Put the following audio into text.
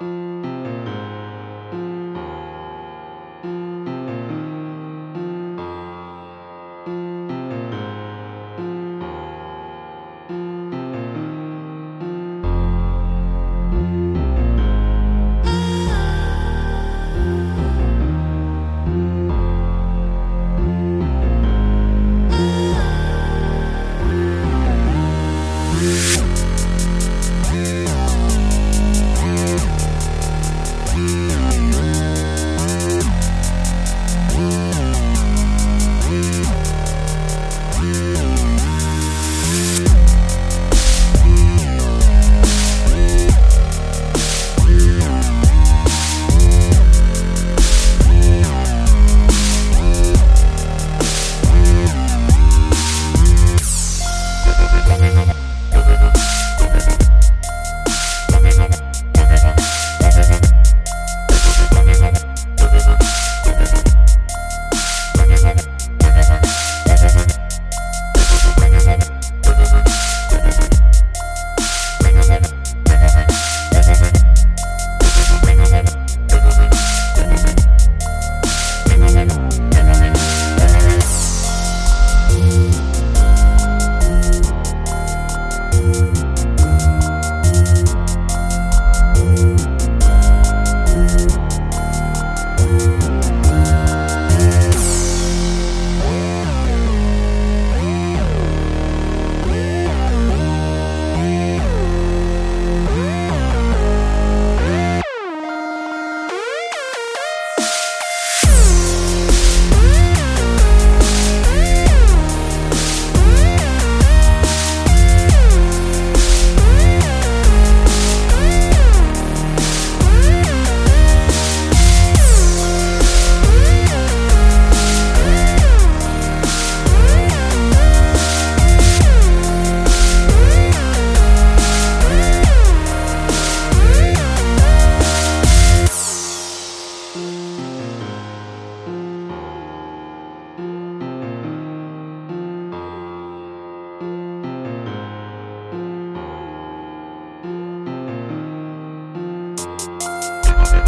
Thank you. Thank you.